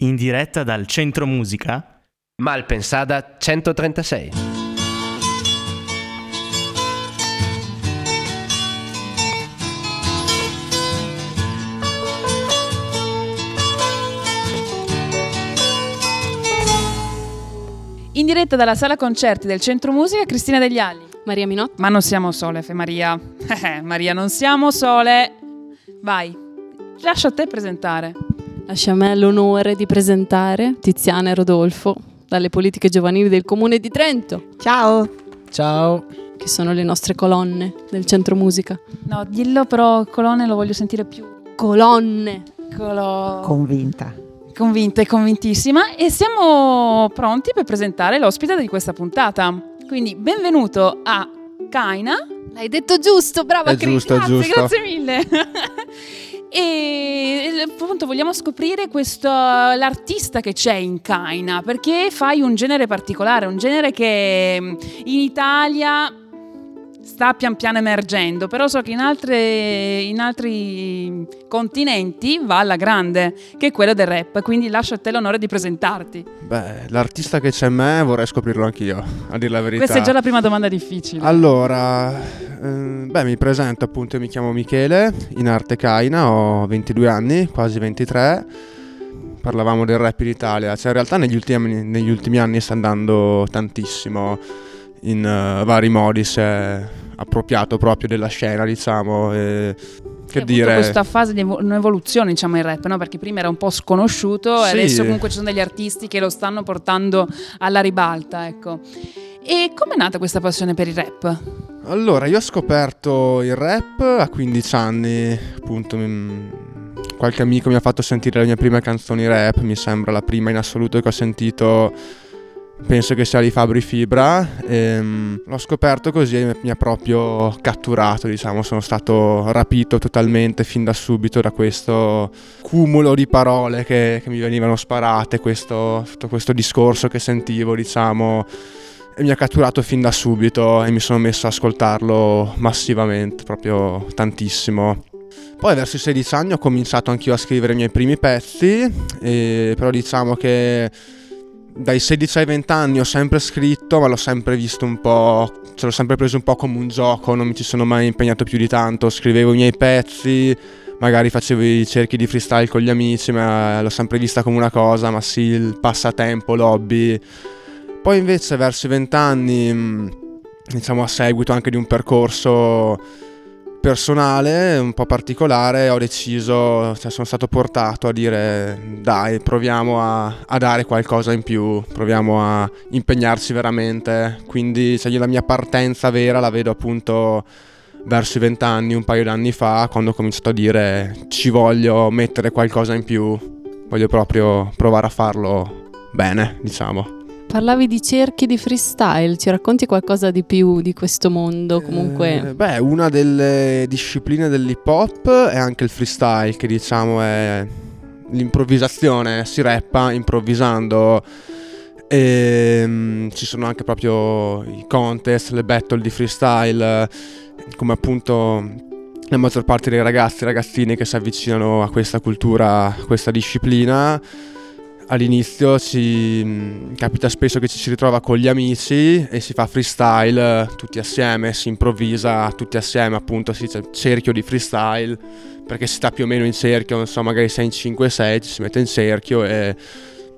In diretta dal Centro Musica? Malpensada 136. In diretta dalla sala concerti del Centro Musica, Cristina Degli Alli. Maria Minotti. Ma non siamo sole, Fe Maria. Eh, Maria, non siamo sole. Vai, lascio a te presentare. Lascia a me l'onore di presentare Tiziana e Rodolfo dalle politiche giovanili del comune di Trento, Ciao. Ciao. che sono le nostre colonne del centro musica. No, dillo però, colonne, lo voglio sentire più. Colonne! Colo... Convinta. Convinta e convintissima. E siamo pronti per presentare l'ospite di questa puntata. Quindi, benvenuto a Kaina. L'hai detto giusto, brava Cris. grazie, giusto. grazie mille. e appunto vogliamo scoprire questo, l'artista che c'è in Kaina, perché fai un genere particolare, un genere che mm, in Italia sta pian piano emergendo, però so che in, altre- in altri continenti va alla grande, che è quello del rap, quindi lascio a te l'onore di presentarti. Beh, l'artista che c'è in me vorrei scoprirlo anch'io, a dire la verità. Questa è già la prima domanda difficile. Allora, eh, beh, mi presento appunto, mi chiamo Michele, in arte Caina, ho 22 anni, quasi 23. Parlavamo del rap in Italia, cioè in realtà negli ultimi, negli ultimi anni sta andando tantissimo in eh, vari modi, è appropriato proprio della scena, diciamo. e- Che dire... questa fase di evo- un'evoluzione, diciamo, il rap, no? Perché prima era un po' sconosciuto e Sì. adesso comunque ci sono degli artisti che lo stanno portando alla ribalta, ecco. E com'è nata questa passione per il rap? Allora, io ho scoperto il rap a 15 anni, appunto, qualche amico mi ha fatto sentire le mie prime canzoni rap, mi sembra la prima in assoluto che ho sentito, penso che sia di Fabri Fibra, e, mm, l'ho scoperto così e mi ha proprio catturato, diciamo, sono stato rapito totalmente fin da subito da questo cumulo di parole che, che mi venivano sparate, questo, tutto questo discorso che sentivo, diciamo e mi ha catturato fin da subito e mi sono messo ad ascoltarlo massivamente, proprio tantissimo. Poi verso i 16 anni ho cominciato anch'io a scrivere i miei primi pezzi, però diciamo che dai 16 ai 20 anni ho sempre scritto, ma l'ho sempre visto un po', ce l'ho sempre preso un po' come un gioco, non mi ci sono mai impegnato più di tanto, scrivevo i miei pezzi, magari facevo i cerchi di freestyle con gli amici, ma l'ho sempre vista come una cosa, ma sì, il passatempo, l'hobby. Poi invece verso i vent'anni, mh, diciamo a seguito anche di un percorso personale un po' particolare, ho deciso, cioè sono stato portato a dire dai, proviamo a, a dare qualcosa in più, proviamo a impegnarci veramente. Quindi cioè, io la mia partenza vera la vedo appunto verso i vent'anni, un paio d'anni fa, quando ho cominciato a dire ci voglio mettere qualcosa in più, voglio proprio provare a farlo bene, diciamo. Parlavi di cerchi di freestyle, ci racconti qualcosa di più di questo mondo? Comunque, Eh, beh, una delle discipline dell'hip hop è anche il freestyle, che diciamo è l'improvvisazione, si rappa improvvisando. E, mm, ci sono anche proprio i contest, le battle di freestyle, come appunto la maggior parte dei ragazzi e ragazzini che si avvicinano a questa cultura, a questa disciplina. All'inizio ci mh, capita spesso che ci si ritrova con gli amici e si fa freestyle eh, tutti assieme, si improvvisa tutti assieme, appunto si dice cerchio di freestyle, perché si sta più o meno in cerchio, non so, magari sei in 5-6, ci si mette in cerchio e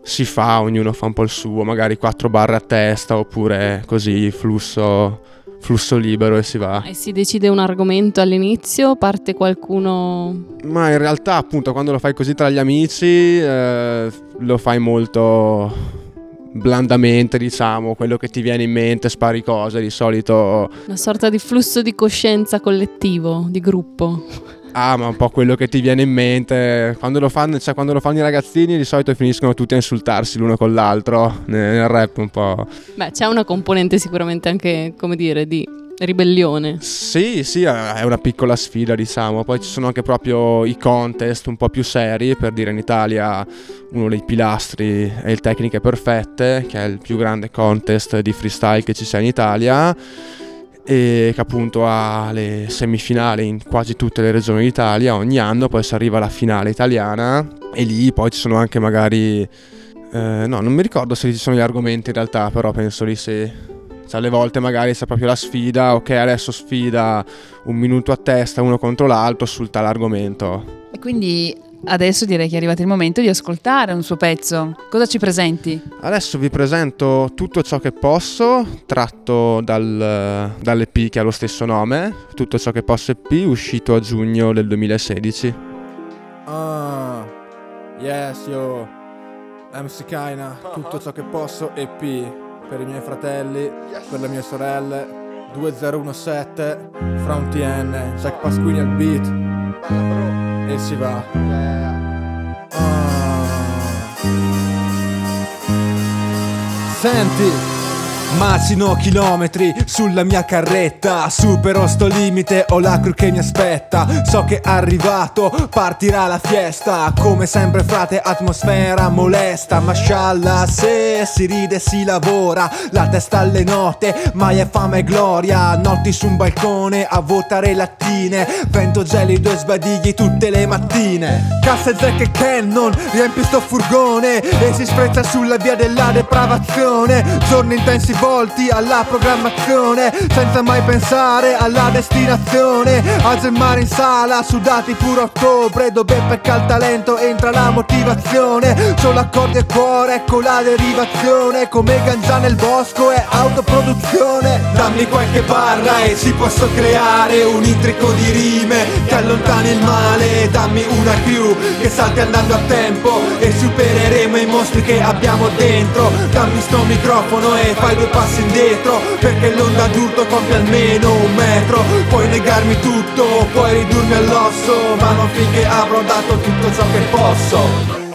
si fa, ognuno fa un po' il suo, magari 4 barre a testa oppure così, flusso, flusso libero e si va. e si decide un argomento all'inizio, parte qualcuno... Ma in realtà, appunto, quando lo fai così tra gli amici, eh, lo fai molto blandamente, diciamo, quello che ti viene in mente, spari cose, di solito, Una sorta di flusso di coscienza collettivo, di gruppo. Ah, ma un po' quello che ti viene in mente. Quando lo fanno, cioè, quando lo fanno i ragazzini, di solito finiscono tutti a insultarsi l'uno con l'altro, nel, nel rap un po'. Beh, c'è una componente sicuramente anche, come dire, di ribellione. Sì, sì, è una piccola sfida, diciamo. Poi ci sono anche proprio i contest un po' più seri, per dire in Italia uno dei pilastri è il Tecniche Perfette, che è il più grande contest di freestyle che ci sia in Italia. E che appunto ha le semifinali in quasi tutte le regioni d'Italia ogni anno, poi si arriva alla finale italiana e lì poi ci sono anche magari... Eh, no, non mi ricordo se ci sono gli argomenti in realtà, però penso di sì. Cioè, alle volte magari c'è proprio la sfida, ok adesso sfida un minuto a testa uno contro l'altro sul tale argomento. E quindi adesso direi che è arrivato il momento di ascoltare un suo pezzo. Cosa ci presenti? Adesso vi presento tutto ciò che posso, tratto dal, dall'EP che ha lo stesso nome, tutto ciò che posso EP, uscito a giugno del 2016. Ah, yes, yo. MC Kaina, tutto ciò che posso EP per i miei fratelli, per le mie sorelle. 2017 fra un TN, Jack Pasquini al beat e si va. Ah. Senti Macino chilometri sulla mia carretta. Supero sto limite, ho la crew che mi aspetta. So che arrivato, partirà la fiesta. Come sempre frate, atmosfera molesta. Mashallah, se si ride si lavora. La testa alle note, mai è fame e gloria. Notti su un balcone a votare lattine. Vento gelido e sbadigli tutte le mattine. Casse Zack e Cannon, riempi sto furgone. E si sprezza sulla via della depravazione. Giorni intensi volti alla programmazione senza mai pensare alla destinazione. A gemmare in sala sudati pure ottobre dove per cal talento entra la motivazione. Solo accordi e cuore ecco la derivazione come gangia nel bosco è autoproduzione. Dammi qualche barra e si posso creare un intrico di rime. Che allontani il male dammi una crew che salti andando a tempo. E supereremo i mostri che abbiamo dentro. Dammi sto microfono e fai due passi indietro Perché l'onda d'urto compie almeno un metro. Puoi negarmi tutto, puoi ridurmi all'osso Ma non finché avrò dato tutto ciò che posso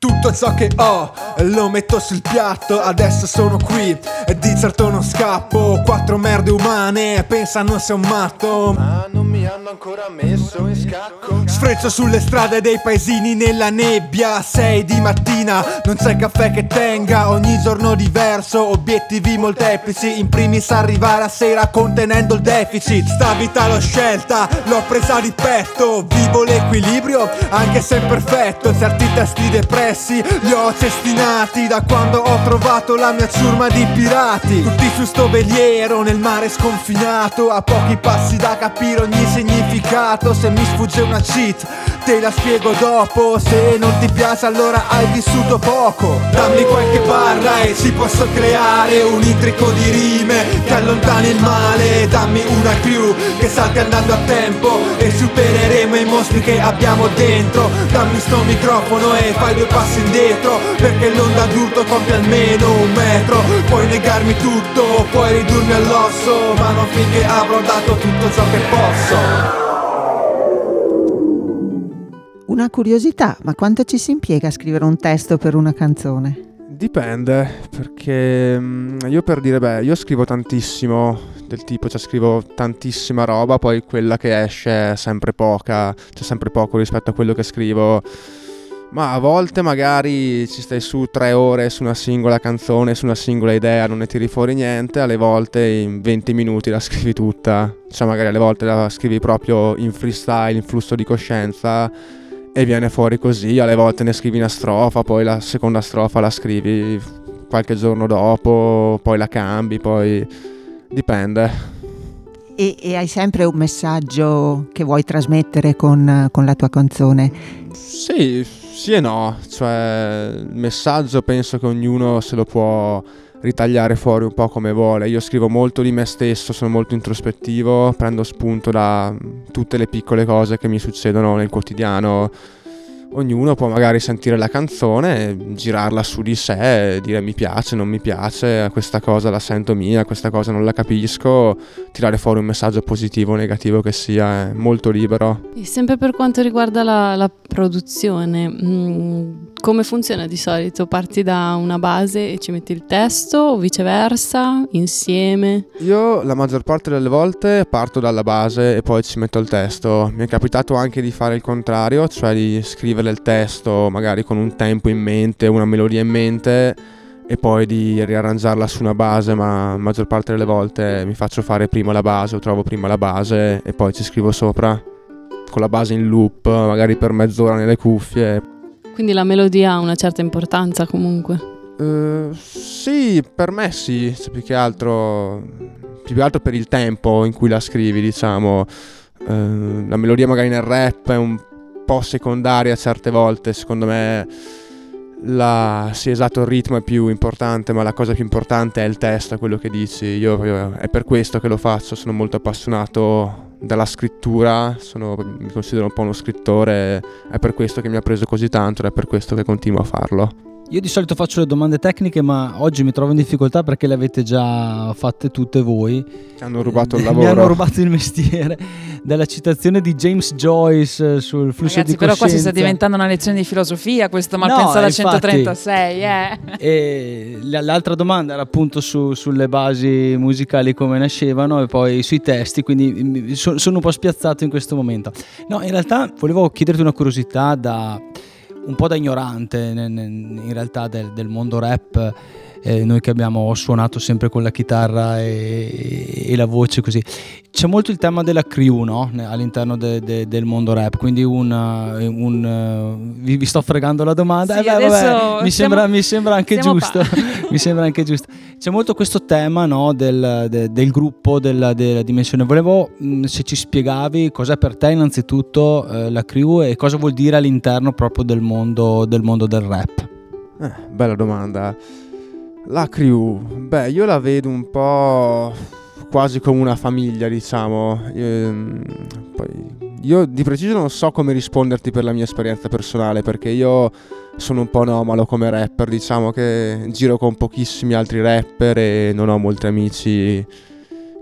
tutto ciò che ho. Lo metto sul piatto Adesso sono qui. E di certo non scappo. Quattro merde umane pensano sei un matto. Ma non mi hanno ancora messo in scacco. Sfreccio sulle strade dei paesini nella nebbia. Sei di mattina, non c'è caffè che tenga. Ogni giorno diverso, obiettivi molteplici. In primis arrivare a sera contenendo il deficit. Sta vita l'ho scelta, l'ho presa di petto. Vivo l'equilibrio, anche se imperfetto Certi testi depressi, li ho cestinati Da quando ho trovato la mia ciurma di pirati. Tutti su sto veliero, nel mare sconfinato A pochi passi da capire ogni significato. Se mi sfugge una cheat, te la spiego dopo. Se non ti piace allora hai vissuto poco. Dammi qualche barra e ci posso creare Un intrico di rime che allontani il male. Dammi una crew che salti andando a tempo E supereremo i mostri che abbiamo dentro. Dammi sto microfono e fai due passi indietro Perché l'onda d'urto compie almeno un metro Puoi negarmi tutto, puoi ridurmi all'osso Ma non finché avrò dato tutto ciò che posso Una curiosità, ma quanto ci si impiega a scrivere un testo per una canzone? Dipende, perché mm, io per dire, beh, io scrivo tantissimo, del tipo, cioè scrivo tantissima roba, poi quella che esce è sempre poca, c'è sempre poco rispetto a quello che scrivo. Ma a volte magari ci stai su tre ore su una singola canzone, su una singola idea, non ne tiri fuori niente, alle volte in 20 minuti la scrivi tutta, cioè magari alle volte la scrivi proprio in freestyle, in flusso di coscienza e viene fuori così, alle volte ne scrivi una strofa, poi la seconda strofa la scrivi qualche giorno dopo, poi la cambi, poi dipende. E, e hai sempre un messaggio che vuoi trasmettere con, con la tua canzone? Sì, sì e no, cioè il messaggio penso che ognuno se lo può ritagliare fuori un po' come vuole. Io scrivo molto di me stesso, sono molto introspettivo, prendo spunto da tutte le piccole cose che mi succedono nel quotidiano. Ognuno può magari sentire la canzone, girarla su di sé, dire mi piace, non mi piace, questa cosa la sento mia, questa cosa non la capisco, tirare fuori un messaggio positivo o negativo che sia, è molto libero. E sempre per quanto riguarda la, la produzione, mh, come funziona di solito? Parti da una base e ci metti il testo o viceversa, insieme? Io la maggior parte delle volte parto dalla base e poi ci metto il testo. Mi è capitato anche di fare il contrario, cioè di scrivere il testo magari con un tempo in mente, una melodia in mente e poi di riarrangiarla su una base, ma la maggior parte delle volte mi faccio fare prima la base o trovo prima la base e poi ci scrivo sopra con la base in loop, magari per mezz'ora nelle cuffie. Quindi la melodia ha una certa importanza comunque. Uh, sì, per me sì, più che altro più che altro per il tempo in cui la scrivi, diciamo. Uh, la melodia magari nel rap è un po' secondaria certe volte, secondo me la, sì, esatto, il ritmo è più importante, ma la cosa più importante è il testo, quello che dici. Io, io è per questo che lo faccio, sono molto appassionato dalla scrittura, sono, mi considero un po' uno scrittore, è per questo che mi ha preso così tanto ed è per questo che continuo a farlo. Io di solito faccio le domande tecniche, ma oggi mi trovo in difficoltà perché le avete già fatte tutte voi. Ti hanno rubato il lavoro. mi hanno rubato il mestiere. Dalla citazione di James Joyce sul flusso Ragazzi, di però coscienza. qua si sta diventando una lezione di filosofia, questo Malpensata No, infatti. 136, eh. E l'altra domanda era appunto su- sulle basi musicali come nascevano e poi sui testi, quindi so- sono un po' spiazzato in questo momento. No, in realtà volevo chiederti una curiosità da un po' da ignorante in realtà del, del mondo rap. Eh, noi che abbiamo suonato sempre con la chitarra e, e la voce così. C'è molto il tema della crew no? All'interno de- de- del mondo rap quindi un, uh, un, uh, vi, vi sto fregando la domanda. Sì, Eh, beh, vabbè, mi, sembra, mi sembra anche giusto. mi sembra anche giusto. C'è molto questo tema no, del, de- del gruppo della, della dimensione. Volevo mh, se ci spiegavi cos'è per te innanzitutto eh, la crew e cosa vuol dire all'interno proprio del mondo del, mondo del rap. Eh, bella domanda. La crew, beh, io la vedo un po' quasi come una famiglia, diciamo. Ehm, poi, io di preciso non so come risponderti per la mia esperienza personale, perché io sono un po' anomalo come rapper, diciamo che giro con pochissimi altri rapper e non ho molti amici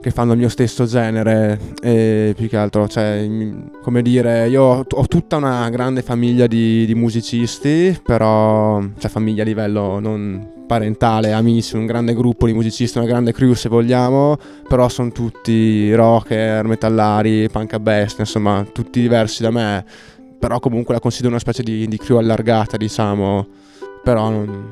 che fanno il mio stesso genere e più che altro, cioè, come dire, io ho, ho tutta una grande famiglia di, di musicisti, però, cioè famiglia a livello non parentale, amici, un grande gruppo di musicisti, una grande crew se vogliamo, però sono tutti rocker, metallari, punk a bestia, insomma, tutti diversi da me, però comunque la considero una specie di, di crew allargata, diciamo, però non,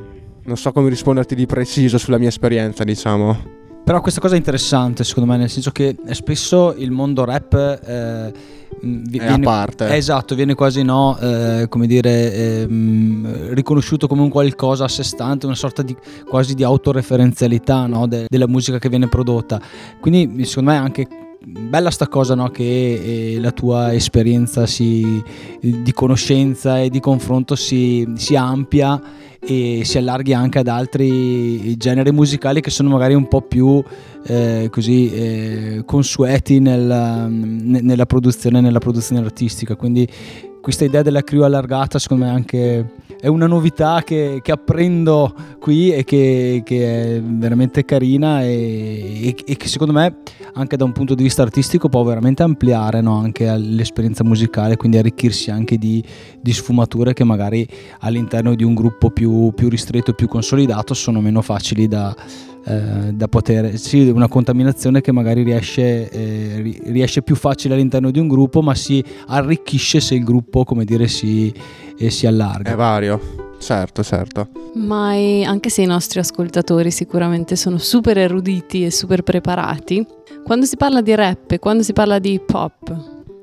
non so come risponderti di preciso sulla mia esperienza, diciamo. Però questa cosa è interessante secondo me, nel senso che spesso il mondo rap eh, vi- È a parte. esatto, viene quasi no, eh, come dire, ehm, riconosciuto come un qualcosa a sé stante, una sorta di quasi di autoreferenzialità no, de- della musica che viene prodotta. Quindi secondo me anche bella sta cosa no, che eh, la tua esperienza si- di conoscenza e di confronto si, si ampia e si allarghi anche ad altri generi musicali che sono magari un po' più eh, così eh, consueti nel- ne- nella, produzione, nella produzione artistica. Quindi questa idea della crew allargata secondo me anche è una novità che, che apprendo qui e che, che è veramente carina e, e- e che secondo me anche da un punto di vista artistico può veramente ampliare no, anche l'esperienza musicale, quindi arricchirsi anche di, di sfumature che magari all'interno di un gruppo più, più ristretto più consolidato sono meno facili da, eh, da poter sì una contaminazione che magari riesce, eh, ri- riesce più facile all'interno di un gruppo ma si arricchisce se il gruppo come dire si, eh, si allarga È vario, certo, certo. Ma anche se i nostri ascoltatori sicuramente sono super eruditi e super preparati, quando si parla di rap e quando si parla di hip hop,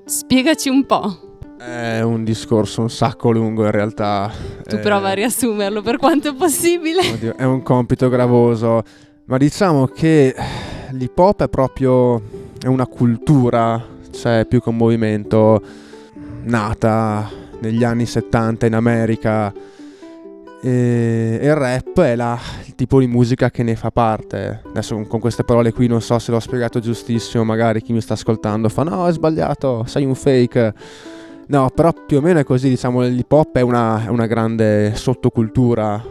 spiegaci un po'. È un discorso un sacco lungo in realtà. Tu Eh, prova a riassumerlo per quanto è possibile. oddio, è un compito gravoso, ma diciamo che l'hip hop è proprio è una cultura, cioè più che un movimento nata negli anni 70 in America. E il rap è la- il tipo di musica che ne fa parte. Adesso con queste parole qui non so se l'ho spiegato giustissimo, magari chi mi sta ascoltando fa no, è sbagliato, sei un fake. No, però più o meno è così, diciamo, l'hip hop è una, è una grande sottocultura.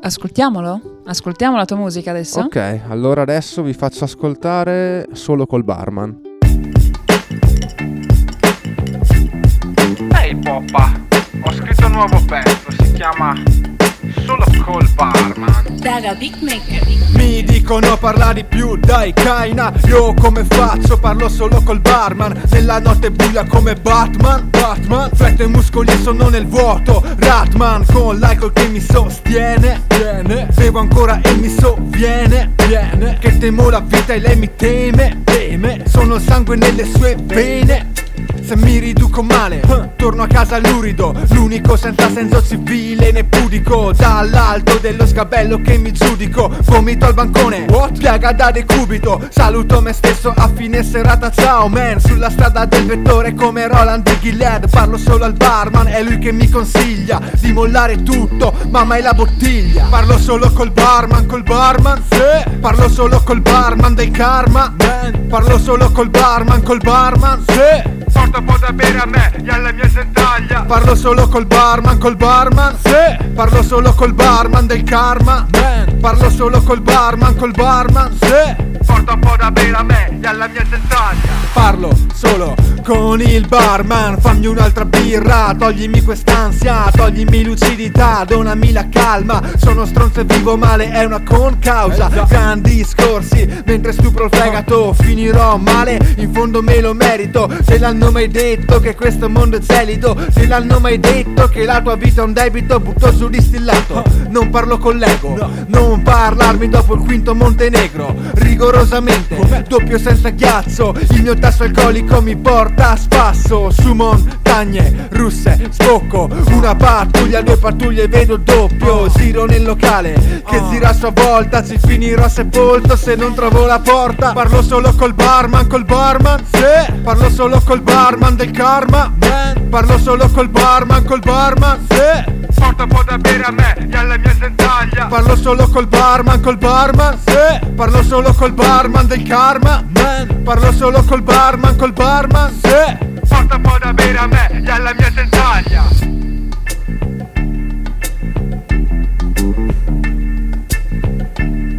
Ascoltiamolo? Ascoltiamo la tua musica adesso? Ok, allora adesso vi faccio ascoltare solo col barman. Ehi Poppa, ho scritto un nuovo pezzo, si chiama solo col barman. Daga Big Maker. Mi dicono parla di più, dai Kaina. Io come faccio? Parlo solo col barman. Nella notte buia come Batman Batman. Fletto e muscoli e sono nel vuoto Ratman. Con l'alcol che mi sostiene Viene. Bevo ancora e mi sovviene Viene. Che temo la vita e lei mi teme Teme. Sono il sangue nelle sue vene se mi riduco male, torno a casa lurido. L'unico senza senso civile né pudico. Dall'alto dello sgabello che mi giudico. Vomito al bancone, what? Piaga da decubito. Saluto me stesso a fine serata, ciao man Sulla strada del vettore come Roland di Gilead Parlo solo al barman, è lui che mi consiglia Di mollare tutto, ma mai la bottiglia. Parlo solo col barman, col barman, sì. Parlo solo col barman del karma, man. Parlo solo col barman, col barman, sì Un po' da bere a me e alla mia sentaglia Parlo solo col barman, col barman. Sì. Parlo solo col barman del karma. Man. Parlo solo col barman, col barman. Sì Porta un po' da bere a me e alla mia sentaglia Parlo solo con il barman Fammi un'altra birra, toglimi quest'ansia Toglimi lucidità, donami la calma. Sono stronzo e vivo male, è una concausa Grandi discorsi, mentre stupro il fegato Finirò male, in fondo me lo merito Se l'hanno mai detto che questo mondo è gelido Se l'hanno mai detto che la tua vita è un debito Butto giù distillato, non parlo con l'ego Non parlarmi dopo il quinto Montenegro Rigorosamente, doppio senza ghiaccio Il mio tasso alcolico mi porta a spasso. Su montagne russe, sbocco Una pattuglia, due pattuglie, vedo doppio. Giro nel locale, che gira a sua volta Ci finirò sepolto se non trovo la porta. Parlo solo col barman, col barman Sì, parlo solo col barman del karma Man, parlo solo col barman, col barman Sì. Porta un po' da bere a me alla mia sentaglia Parlo solo col barman, col barman Sì. Parlo solo col barman del karma. Man. Parlo solo col barman, col barman Sì. Porta un po' da bere a me e alla mia sentaglia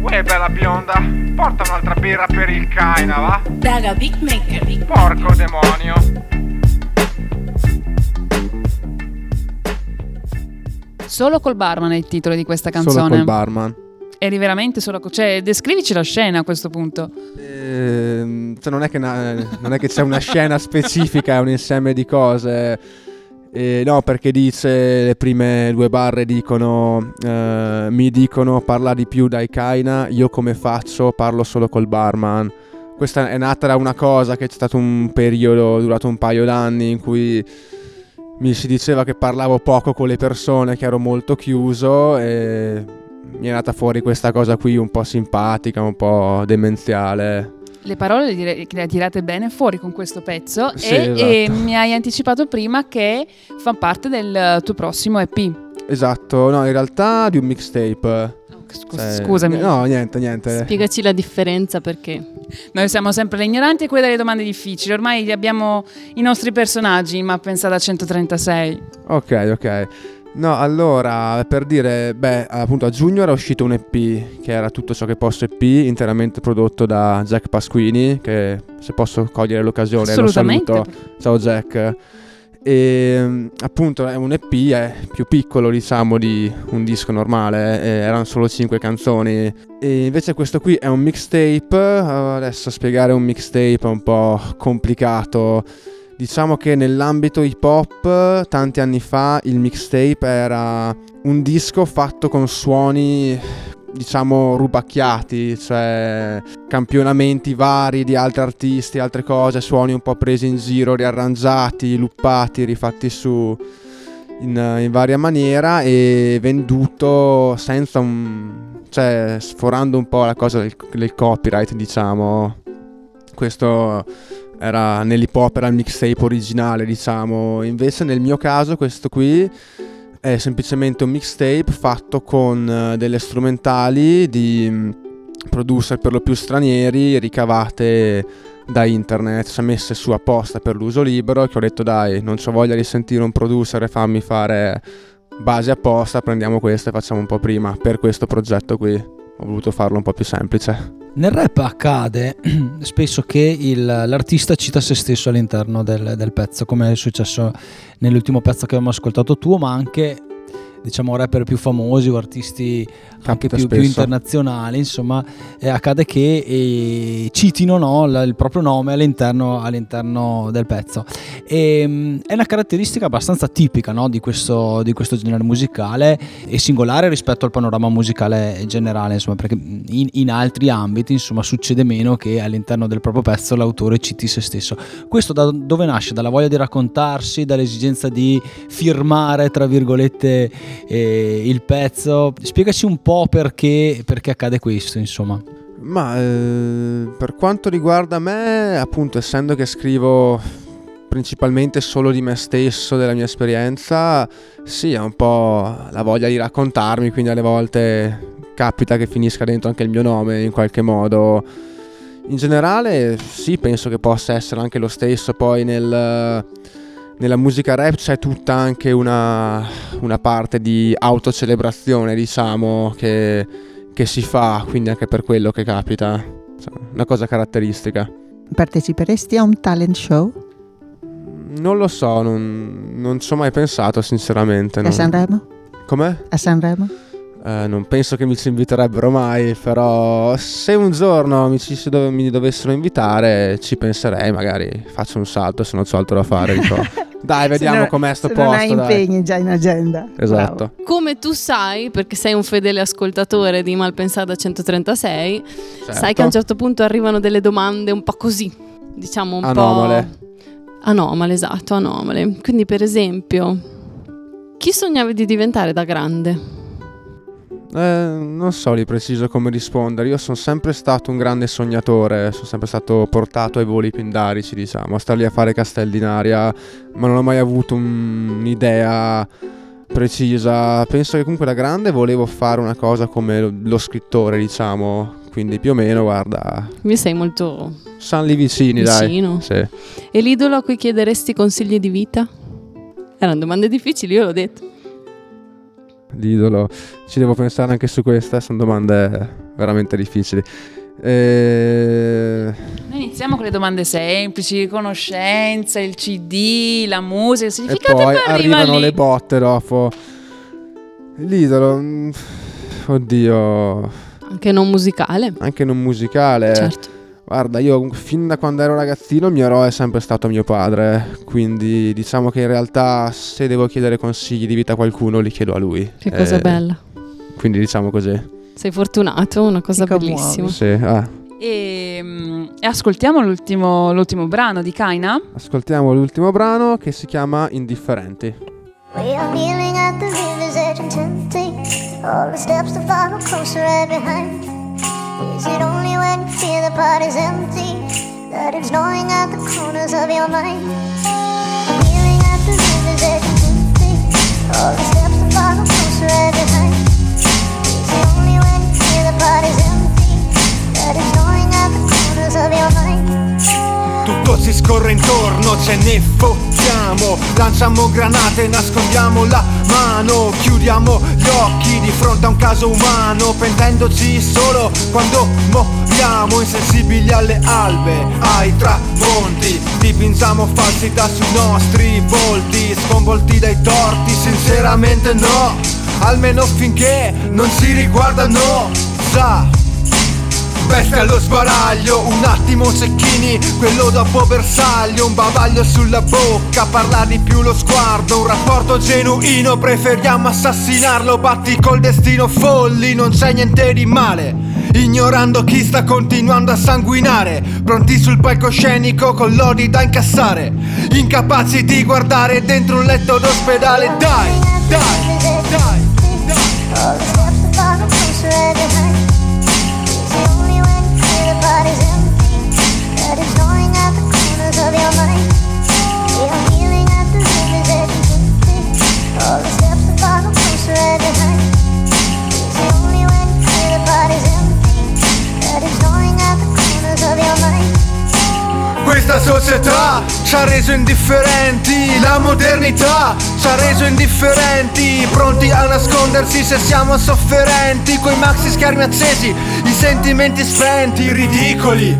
Uè bella bionda, porta un'altra birra per il Kaina, va? Daga Big Maker. Porco demonio Solo col barman è il titolo di questa Solo canzone. col barman. Eri veramente solo co- Cioè, descrivici la scena a questo punto. Ehm, cioè non, è che na- non è che c'è una scena specifica, è un insieme di cose. Eh, no, perché dice le prime due barre dicono eh, mi dicono parla di più dai Kaina, io come faccio? Parlo solo col barman. Questa è nata da una cosa che c'è stato un periodo durato un paio d'anni in cui mi si diceva che parlavo poco con le persone, che ero molto chiuso e mi è nata fuori questa cosa qui un po' simpatica, un po' demenziale. Le parole le, le tirate bene fuori con questo pezzo Sì, e, esatto. e mi hai anticipato prima che fa parte del tuo prossimo EP. Esatto, no, in realtà di un mixtape. Scu- Cioè, Scusami, No, niente, niente. Spiegaci la differenza perché. noi siamo sempre le ignoranti e quelle delle domande difficili. Ormai abbiamo i nostri personaggi, ma pensa da 136. Ok, ok. No, allora, per dire, beh, appunto a giugno era uscito un EP che era tutto ciò che posso EP, interamente prodotto da Jack Pasquini, che se posso cogliere l'occasione lo saluto. Ciao Jack. E mm, appunto è un EP, è più piccolo diciamo di un disco normale, eh, erano solo 5 canzoni. E invece questo qui è un mixtape, eh, adesso spiegare un mixtape è un po' complicato. Diciamo che nell'ambito hip hop, tanti anni fa, il mixtape era un disco fatto con suoni, diciamo, rubacchiati, cioè campionamenti vari di altri artisti, altre cose, suoni un po' presi in giro, riarrangiati, luppati, rifatti su in, in varia maniera e venduto senza un... cioè sforando un po' la cosa del, del copyright, diciamo. Questo era nell'hip hop era il mixtape originale, diciamo. Invece nel mio caso questo qui è semplicemente un mixtape fatto con eh, delle strumentali di mm, producer per lo più stranieri ricavate da internet, si è messe su apposta per l'uso libero che ho detto dai, non ho voglia di sentire un producer e fammi fare base apposta, prendiamo questo e facciamo un po' prima per questo progetto qui. Ho voluto farlo un po' più semplice. Nel rap accade spesso che il- l'artista cita se stesso all'interno del, del pezzo, come è successo nell'ultimo pezzo che abbiamo ascoltato tuo, ma anche diciamo rapper più famosi o artisti anche più, più internazionali, insomma, eh, accade che eh, citino no, la- il proprio nome all'interno, all'interno del pezzo. E, mm, è una caratteristica abbastanza tipica no, di, questo, di questo genere musicale e singolare rispetto al panorama musicale generale, insomma, perché in, in altri ambiti insomma, succede meno che all'interno del proprio pezzo l'autore citi se stesso. Questo da dove nasce? Dalla voglia di raccontarsi, dall'esigenza di firmare, tra virgolette, eh, il pezzo. Spiegaci un po' perché, perché accade questo, insomma. Ma eh, per quanto riguarda me, appunto, essendo che scrivo principalmente solo di me stesso, della mia esperienza, sì, è un po' la voglia di raccontarmi, quindi alle volte capita che finisca dentro anche il mio nome in qualche modo. In generale, sì, penso che possa essere anche lo stesso poi nel, nella musica rap c'è tutta anche una, una parte di autocelebrazione, diciamo, che, che si fa, quindi anche per quello che capita. Insomma, Una cosa caratteristica. Parteciperesti a un talent show Non lo so, non, non ci ho mai pensato sinceramente. a non- Sanremo? Com'è? A Sanremo? Eh, non penso che mi ci inviterebbero mai, però se un giorno mi, ci dove- mi dovessero invitare ci penserei, magari faccio un salto se non c'ho altro da fare. Dico, dai, vediamo non- com'è sto se posto. Non hai dai." impegni già in agenda. Esatto. Come tu sai, perché sei un fedele ascoltatore di Malpensata 136, Certo. sai che a un certo punto arrivano delle domande un po' così, diciamo un Anomale. po' anomale, esatto, anomale. Quindi per esempio, chi sognavi di diventare da grande? Eh, non so di preciso come rispondere. Io sono sempre stato un grande sognatore, sono sempre stato portato ai voli pindarici, diciamo, a star lì a fare castelli in aria, ma non ho mai avuto un- un'idea precisa. Penso che comunque da grande volevo fare una cosa come lo, lo scrittore, diciamo. Quindi più o meno, guarda, Mi sei molto San lì vicini, vicino. dai. Sì. E l'idolo a cui chiederesti consigli di vita? Erano domande difficili, io l'ho detto. L'idolo. Ci devo pensare anche su queste, sono domande veramente difficili. Eh, Noi iniziamo con le domande semplici, conoscenza, il CD, la musica, il E significato poi e poi arriva arrivano lì. le botte dopo. L'idolo. mm, Oddio. Anche non musicale. Anche non musicale. Certo. Guarda, io fin da quando ero ragazzino il mio eroe è sempre stato mio padre. Quindi diciamo che in realtà se devo chiedere consigli di vita a qualcuno li chiedo a lui. Che cosa Eh, bella. Quindi diciamo così. Sei fortunato, una cosa commuovi. bellissima. Sì, ah. E, mm, e ascoltiamo l'ultimo, l'ultimo brano di Kaina. Ascoltiamo l'ultimo brano che si chiama Indifferenti. We are kneeling at the river's edge and tempting all the steps to follow closer right behind. Is it only when you feel the party's empty that it's gnawing at the corners of your mind? Kneeling at the river's edge and tempting all the steps to follow closer right behind. Is it only when you feel the party's empty that it's gnawing at the corners of your mind? Tutto si scorre intorno, ce ne fottiamo Lanciamo granate, nascondiamo la mano Chiudiamo gli occhi di fronte a un caso umano Pentendoci solo quando moriamo Insensibili alle albe, ai tramonti. Dipingiamo falsità sui nostri volti Sconvolti dai torti, sinceramente no Almeno finché non si riguardano. Sa Bestia allo sbaraglio, un attimo cecchini, quello dopo bersaglio, un bavaglio sulla bocca, parla di più lo sguardo, un rapporto genuino, preferiamo assassinarlo, batti col destino folli, non c'è niente di male. Ignorando chi sta continuando a sanguinare, pronti sul palcoscenico con lodi da incassare, incapaci di guardare dentro un letto d'ospedale, dai, dai, dai, All the reso indifferenti, la modernità ci ha reso indifferenti, pronti a nascondersi se siamo sofferenti, coi maxi schermi accesi, i sentimenti spenti, ridicoli.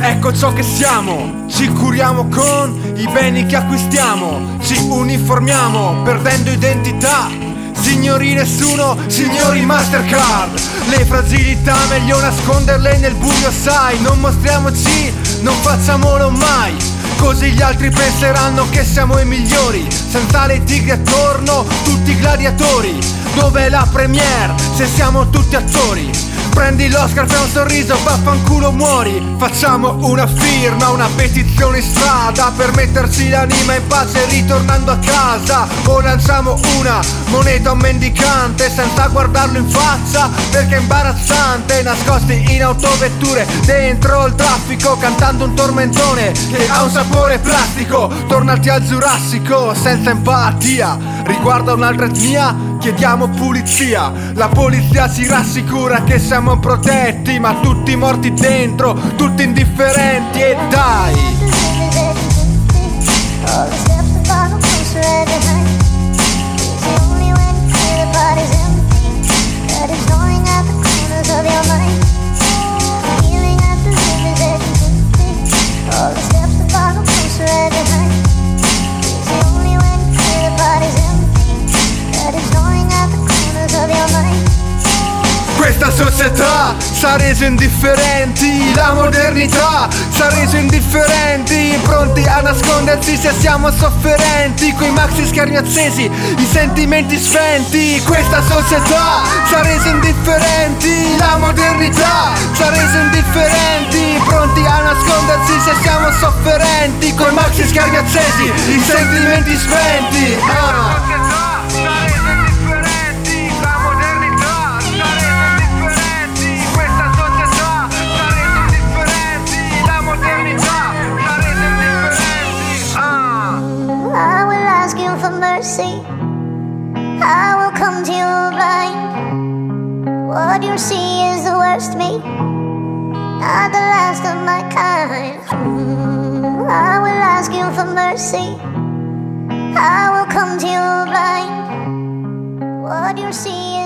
Ecco ciò che siamo, ci curiamo con i beni che acquistiamo, ci uniformiamo perdendo identità. Si signori nessuno, signori Mastercard Le fragilità meglio nasconderle nel buio sai Non mostriamoci, non facciamolo mai Così gli altri penseranno che siamo i migliori. Senza le tigre attorno, tutti gladiatori Dov'è la premiere se siamo tutti attori? Prendi l'Oscar, fai un sorriso, vaffanculo muori. Facciamo una firma, una petizione in strada Per metterci l'anima in pace ritornando a casa. O lanciamo una moneta a un mendicante Senza guardarlo in faccia perché è imbarazzante. Nascosti in autovetture dentro il traffico Cantando un tormentone che ha un sapore plastico. Tornati al giurassico senza empatia. Riguarda un'altra etnia chiediamo pulizia. La polizia ci rassicura che siamo protetti Ma tutti morti dentro, tutti indifferenti. E dai! All the steps to follow closer every night. Società ci ha reso indifferenti La modernità. Ci ha reso indifferenti Pronti a nasconderci se siamo sofferenti. Coi maxi schermi accesi, i sentimenti spenti Questa società ci ha reso indifferenti La modernità. Ci ha reso indifferenti Pronti a nasconderci se siamo sofferenti. Coi maxi schermi accesi, i sentimenti spenti ah. For mercy. I will come to you blind. What you see is the worst me, not the last of my kind. I will ask you for mercy. I will come to you blind. What you see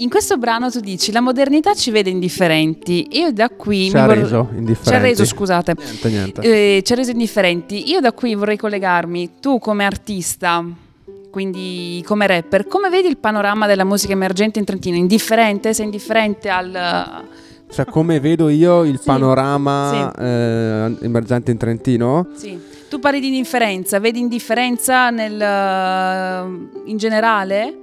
In questo brano tu dici la modernità ci vede indifferenti. Io da qui Ci ha vor- reso indifferenti. Ci ha reso, scusate. Niente, niente. Eh, ci ha reso indifferenti. Io da qui vorrei collegarmi, tu come artista, quindi come rapper, come vedi il panorama della musica emergente in Trentino? Indifferente? Sei indifferente al... Cioè, come vedo io il Sì, panorama eh, emergente in Trentino? Sì. Tu parli di indifferenza, vedi indifferenza nel, in generale?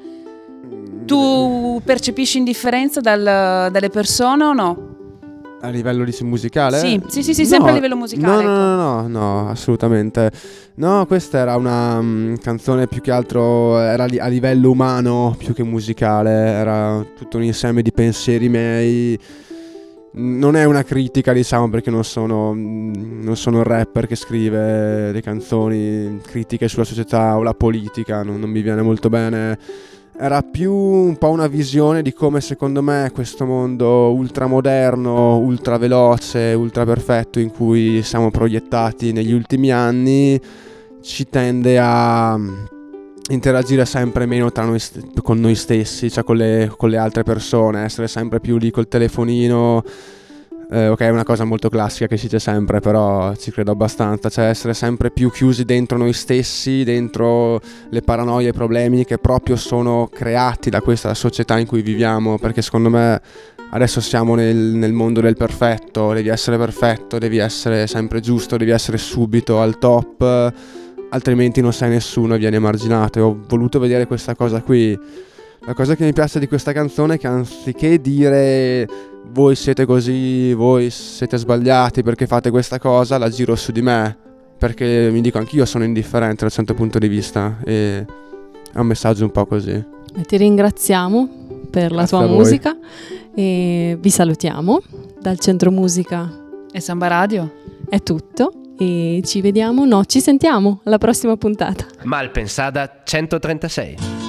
Tu percepisci indifferenza dal- dalle persone o no? A livello musicale? Sì, sì, sì, sì, sempre a livello musicale, No, no, ecco. no, no, no, assolutamente. No, questa era una mm, canzone più che altro, era li- a livello umano più che musicale, era tutto un insieme di pensieri miei. Non è una critica, diciamo, perché non sono, mm, non sono il rapper che scrive le canzoni critiche sulla società o la politica, non, non mi viene molto bene. Era più un po' una visione di come secondo me questo mondo ultramoderno, ultra veloce, ultra perfetto in cui siamo proiettati negli ultimi anni ci tende a mm, interagire sempre meno noi st- con noi stessi, cioè con le, con le altre persone, essere sempre più lì col telefonino. Eh, ok, è una cosa molto classica che si dice sempre, però ci credo abbastanza, cioè essere sempre più chiusi dentro noi stessi, dentro le paranoie e i problemi che proprio sono creati da questa società in cui viviamo, perché secondo me adesso siamo nel, nel mondo del perfetto, devi essere perfetto, devi essere sempre giusto, devi essere subito al top, altrimenti non sei nessuno e vieni emarginato. E ho voluto vedere questa cosa qui. La cosa che mi piace di questa canzone è che anziché dire voi siete così, voi siete sbagliati perché fate questa cosa, la giro su di me. Perché mi dico anch'io sono indifferente da un certo punto di vista e è un messaggio un po' così. E ti ringraziamo per la Grazie tua a voi. musica e vi salutiamo dal Centro Musica. E Samba Radio? È tutto e ci vediamo, no, ci sentiamo alla prossima puntata. Malpensada 136.